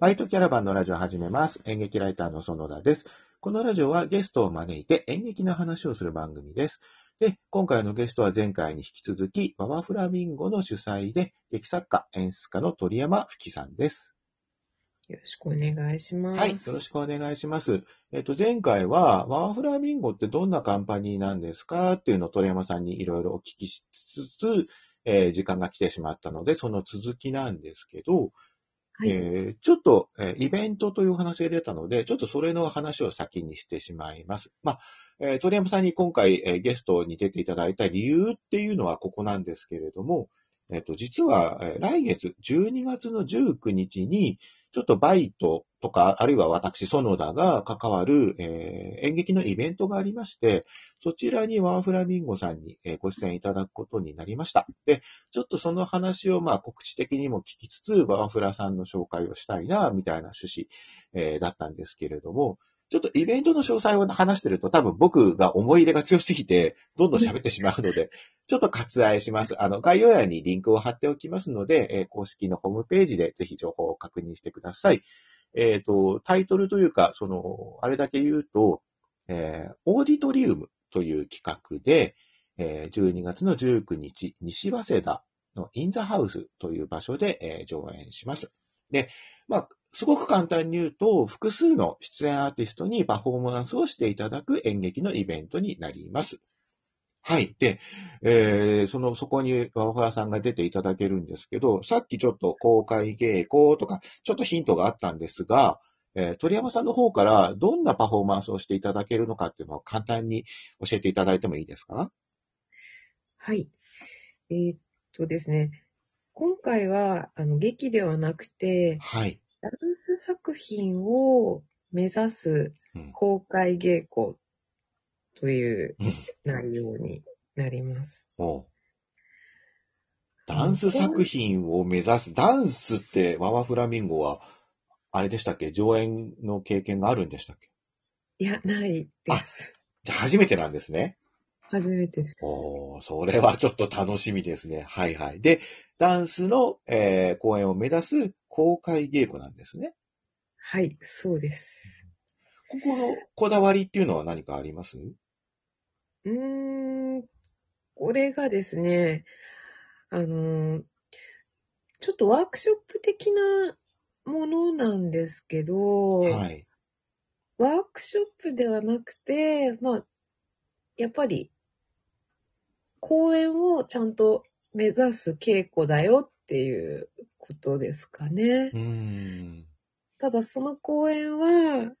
バイトキャラバンのラジオを始めます。演劇ライターの園田です。このラジオはゲストを招いて演劇の話をする番組です。で、今回のゲストは前回に引き続き、ワワフラミンゴの主催で、劇作家、演出家の鳥山吹さんです。よろしくお願いします。はい、よろしくお願いします。えっと、前回は、ワワフラミンゴってどんなカンパニーなんですかっていうのを鳥山さんにいろいろお聞きしつつ、えー時間が来てしまったので、その続きなんですけど、えーちょっと、えーイベントという話が出たので、ちょっとそれの話を先にしてしまいます。まあ、えー鳥山さんに今回、えーゲストに出ていただいた理由っていうのはここなんですけれども、えっ、と、実は、えー来月12月の19日に、ちょっとバイトとか、あるいは私、園田が関わる、えー演劇のイベントがありまして、そちらにワンフラミンゴさんにえーご出演いただくことになりました。で、ちょっとその話をまあ告知的にも聞きつつ、ワンフラさんの紹介をしたいな、みたいな趣旨、えーだったんですけれども、ちょっとイベントの詳細を話してると多分僕が思い入れが強すぎて、どんどん喋ってしまうので、ちょっと割愛します。あの、概要欄にリンクを貼っておきますので、えー公式のホームページでぜひ情報を確認してください。えっ、と、タイトルというか、その、あれだけ言うと、えーオーディトリウムという企画で、えー12月の19日、西早稲田のインザハウスという場所で、えー上演します。で、まあ、すごく簡単に言うと、複数の出演アーティストにパフォーマンスをしていただく演劇のイベントになります。はい。で、えーその、そこにワワさんが出ていただけるんですけど、さっきちょっと公開稽古とか、ちょっとヒントがあったんですが、えー鳥山さんの方からどんなパフォーマンスをしていただけるのかっていうのを簡単に教えていただいてもいいですか？はい。えーっとですね、今回は、あの、劇ではなくて、はい。ダンス作品を目指すうん公開稽古といううん内容になります。おうダンス作品を目指す。ダンスって、ワワフラミンゴは、あれでしたっけ？上演の経験があるんでしたっけ？いや、ないです。じゃあ初めてなんですね。初めてです。おー、それはちょっと楽しみですね。はいはい。で、ダンスの、えー公演を目指す公開稽古なんですね。はい、そうです。ここのこだわりっていうのは何かあります？うーん、これがですね、あの、ちょっとワークショップ的なものなんですけど、はい。ワークショップではなくて、まあ、やっぱり、公演をちゃんと目指す稽古だよっていうことですかねう。ーん。ただその公演は、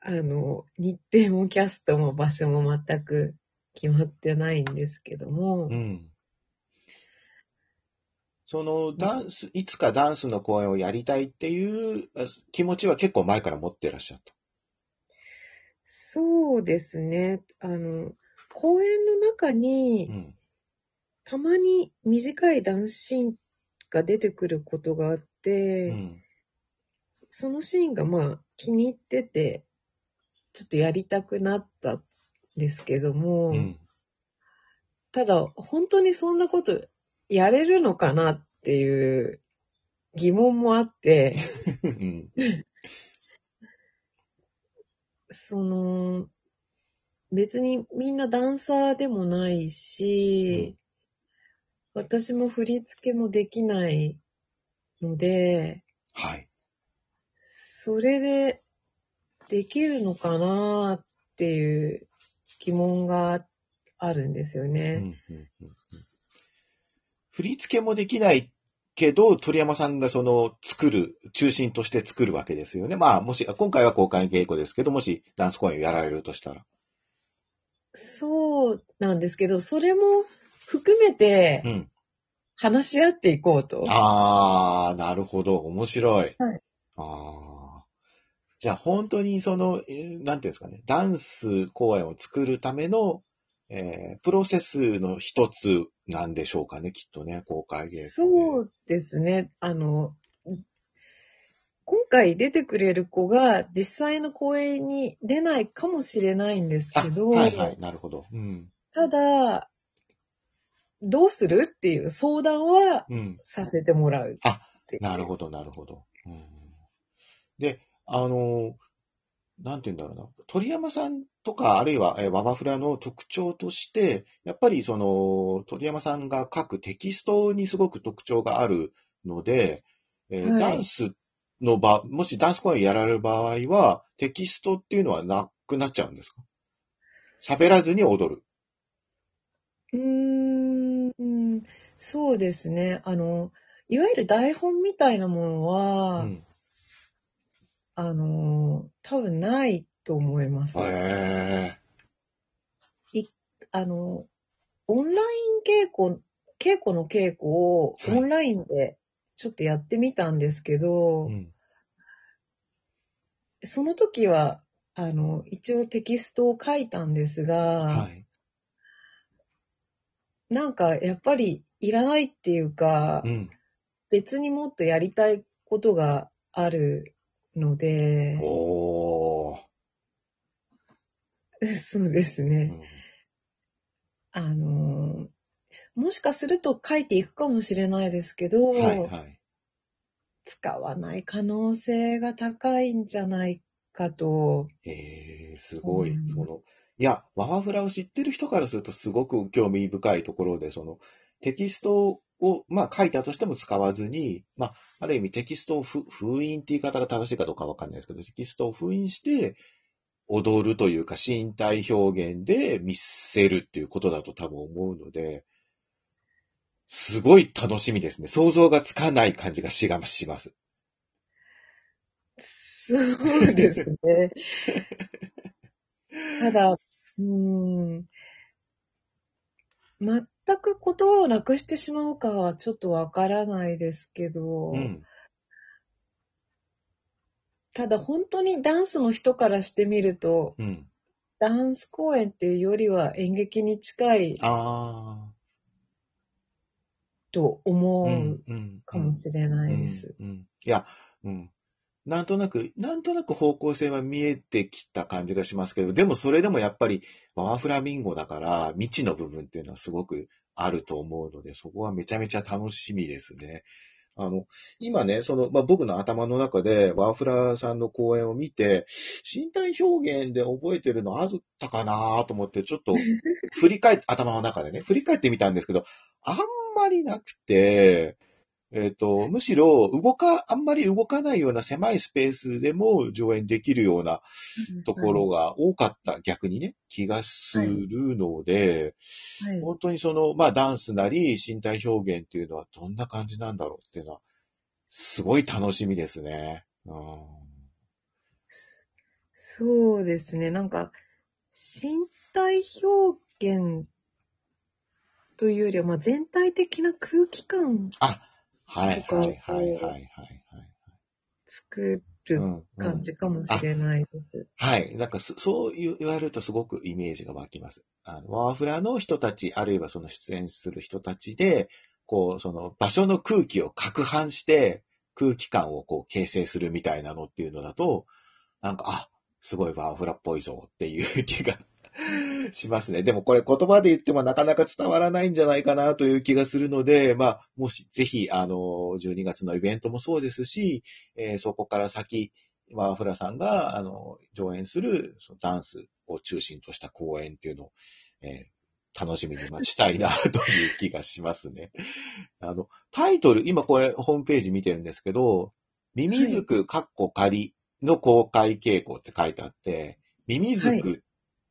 あの、日程もキャストも場所も全く決まってないんですけども、うん。そのダンス、いつかダンスの公演をやりたいっていうあ気持ちは結構前から持ってらっしゃった。そうですね。あの、公演の中に、うん。たまに短いダンスシーンが出てくることがあって、うん。そのシーンがまあ気に入ってて、ちょっとやりたくなったんですけども、うん。ただ本当にそんなことやれるのかなっていう疑問もあって、うん。その、別にみんなダンサーでもないし、私も振り付けもできないので、はい。それでできるのかなっていう疑問があるんですようんうんね。うんうん振り付けもできないけど、鳥山さんがその作る、中心として作るわけですよね。まあ、もし、今回は公開稽古ですけど、もしダンス公演をやられるとしたら。そうなんですけど、それも含めてうん。話し合っていこうと。あー、なるほど。面白い。はいあー。じゃあ、本当にその、えーなんていうんですかね、ダンス公演を作るための、えープロセスの一つなんでしょうかね、きっとね、公開稽古で。そうですね。あの、今回出てくれる子が実際の公演に出ないかもしれないんですあけど、はいはい、なるほど。うん。ただ、どうするっていう相談はうん。させてもらう。あなるほど、なるほど。うん、で、あの、なんて言うんだろうな。鳥山さんとか、あるいは、えーワバフラの特徴として、やっぱりその、鳥山さんが書くテキストにすごく特徴があるので、えーはいダンスの場、もしダンス公演やられる場合は、テキストっていうのはなくなっちゃうんですか？喋らずに踊る。うーん、そうですね。あの、いわゆる台本みたいなものは、うん。あの、多分ないと思います。へあの、オンライン稽古、稽古の稽古をはいオンラインでちょっとやってみたんですけーど、うん。その時は、あの、一応テキストを書いたんですが、はい。なんかやっぱりいらないっていうか、うん。別にもっとやりたいことがあるので、おー。そうですね。うんあの、もしかすると書いていくかもしれないですけど、はいはい。使わない可能性が高いんじゃないかと。ええすごい。うんその、いや、ワワフラを知ってる人からするとすごく興味深いところで、その、テキストを、まあ、書いたとしても使わずに、まあ、ある意味テキストをふ封印って言い方が正しいかどうかわかんないですけど、テキストを封印して、踊るというか身体表現で見せるっていうことだと多分思うので、すごい楽しみですね。想像がつかない感じがしがします。そうですね。ただ、うーん、全く言葉をなくしてしまうかはちょっとわからないですけど、うん。ただ本当にダンスの人からしてみると、うん。ダンス公演っていうよりは演劇に近いああ。と思う。かもしれないです。いや、うん。なんとなく、なんとなく方向性は見えてきた感じがしますけど、でもそれでもやっぱり、ワワフラミンゴだから、未知の部分っていうのはすごくあると思うので、そこはめちゃめちゃ楽しみですね。あの、今ね、その、まあ、僕の頭の中で、ワーフラーさんの講演を見て、身体表現で覚えてるのあったかなと思って、ちょっと、振り返って、頭の中でね、振り返ってみたんですけど、あんまりなくて、えっ、と、むしろ、動か、あんまり動かないような狭いスペースでも上演できるようなところが多かった、逆にね、気がするので、はい、本当にその、まあ、ダンスなり身体表現っていうのはどんな感じなんだろうっていうのは、すごい楽しみですね。うんそうですね。なんか、身体表現というよりは、まあ、全体的な空気感あ、はい、とかはい、はい、はい、はい。作るうんうん感じかもしれないです。はい。なんかそ、そう言われるとすごくイメージが湧きます。あの、ワーフラの人たち、あるいはその出演する人たちで、こう、その場所の空気を攪拌して、空気感をこう形成するみたいなのっていうのだと、なんか、あ、すごいワーフラっぽいぞっていう気が しますね。でもこれ言葉で言ってもなかなか伝わらないんじゃないかなという気がするので、まあ、もしぜひ、あの、12月のイベントもそうですし、えーそこから先、ワーフラさんが、あの、上演するそのダンスを中心とした公演っていうのを、えー楽しみに待ちたいなという気がしますね。あの、タイトル、今これホームページ見てるんですけど、ミミズク、カッコ仮の公開稽古って書いてあって、ミミズクっ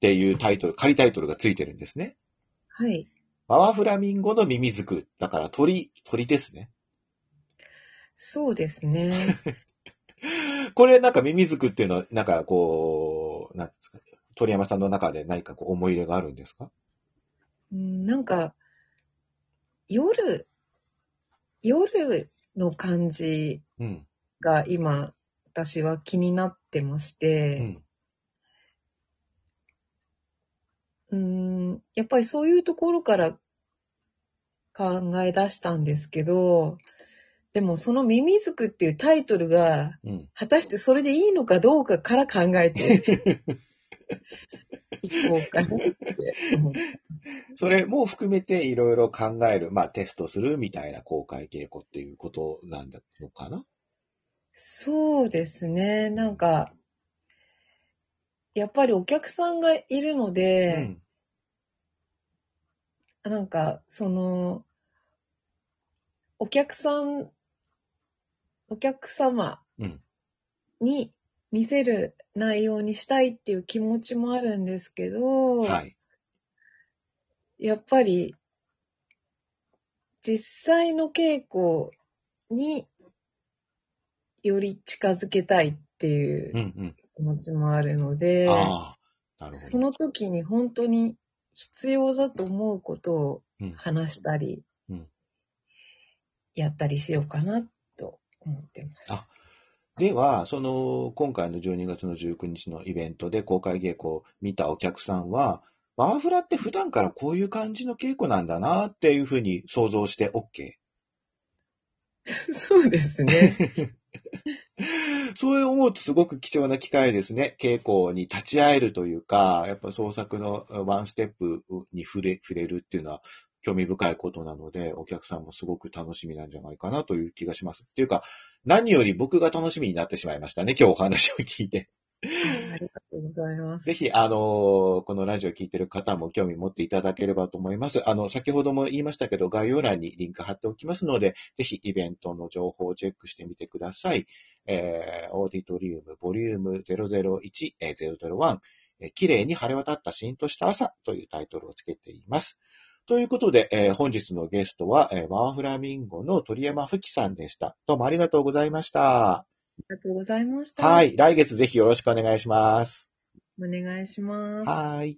ていうタイトル、仮タイトルがついてるんですね。はい。ワワフラミンゴのミミズク。だから鳥、鳥ですね。そうですね。これなんかミミズクっていうのは、なんかこう、なんですか、鳥山さんの中で何かこう思い入れがあるんですか？うんなんか、夜、夜の感じうん。が今、私は気になってましうて、ん。うん、やっぱりそういうところから考え出したんですけど、でもそのミミズクっていうタイトルが、うん。果たしてそれでいいのかどうかから考えて いこうかなって思って。それも含めていろいろ考える、まあテストするみたいな公開稽古っていうことなんだのかな？そうですね。なんか、やっぱりお客さんがいるのうで、ん。なんか、その、お客さん、お客様うん。に見せる内容にしたいっていう気持ちもあるんですけど、はい。やっぱり、実際の稽古により近づけたいっていううんうん。気持ちもあるので、ああ、なるほど。その時に本当に必要だと思うことをうん話したり、うんやったりしようかなと思ってます。あでは、その、今回の12月の19日のイベントで公開稽古を見たお客さんは、ワーフラって普段からこういう感じの稽古なんだなっていうふうに想像して OK? そうですね。そう思うとすごく貴重な機会ですね。稽古に立ち会えるというか、やっぱ創作のワンステップに触れ触れるっていうのは興味深いことなので、お客さんもすごく楽しみなんじゃないかなという気がします。っていうか、何より僕が楽しみになってしまいましたね。今日お話を聞いて。ありがとうございます。ぜひ、あのーこのラジオを聞いてる方も興味持っていただければと思います。あの、先ほども言いましたけど、概要欄にリンク貼っておきますので、ぜひイベントの情報をチェックしてみてください。えー、オーディトリウムボリューム001、えー001、えー綺麗に晴れ渡ったしんとした朝というタイトルをつけています。ということで、えー本日のゲストは、えーワンフラミンゴの鳥山吹さんでした。どうもありがとうございました。ありがとうございました。はい。来月ぜひよろしくお願いします。お願いします。はい。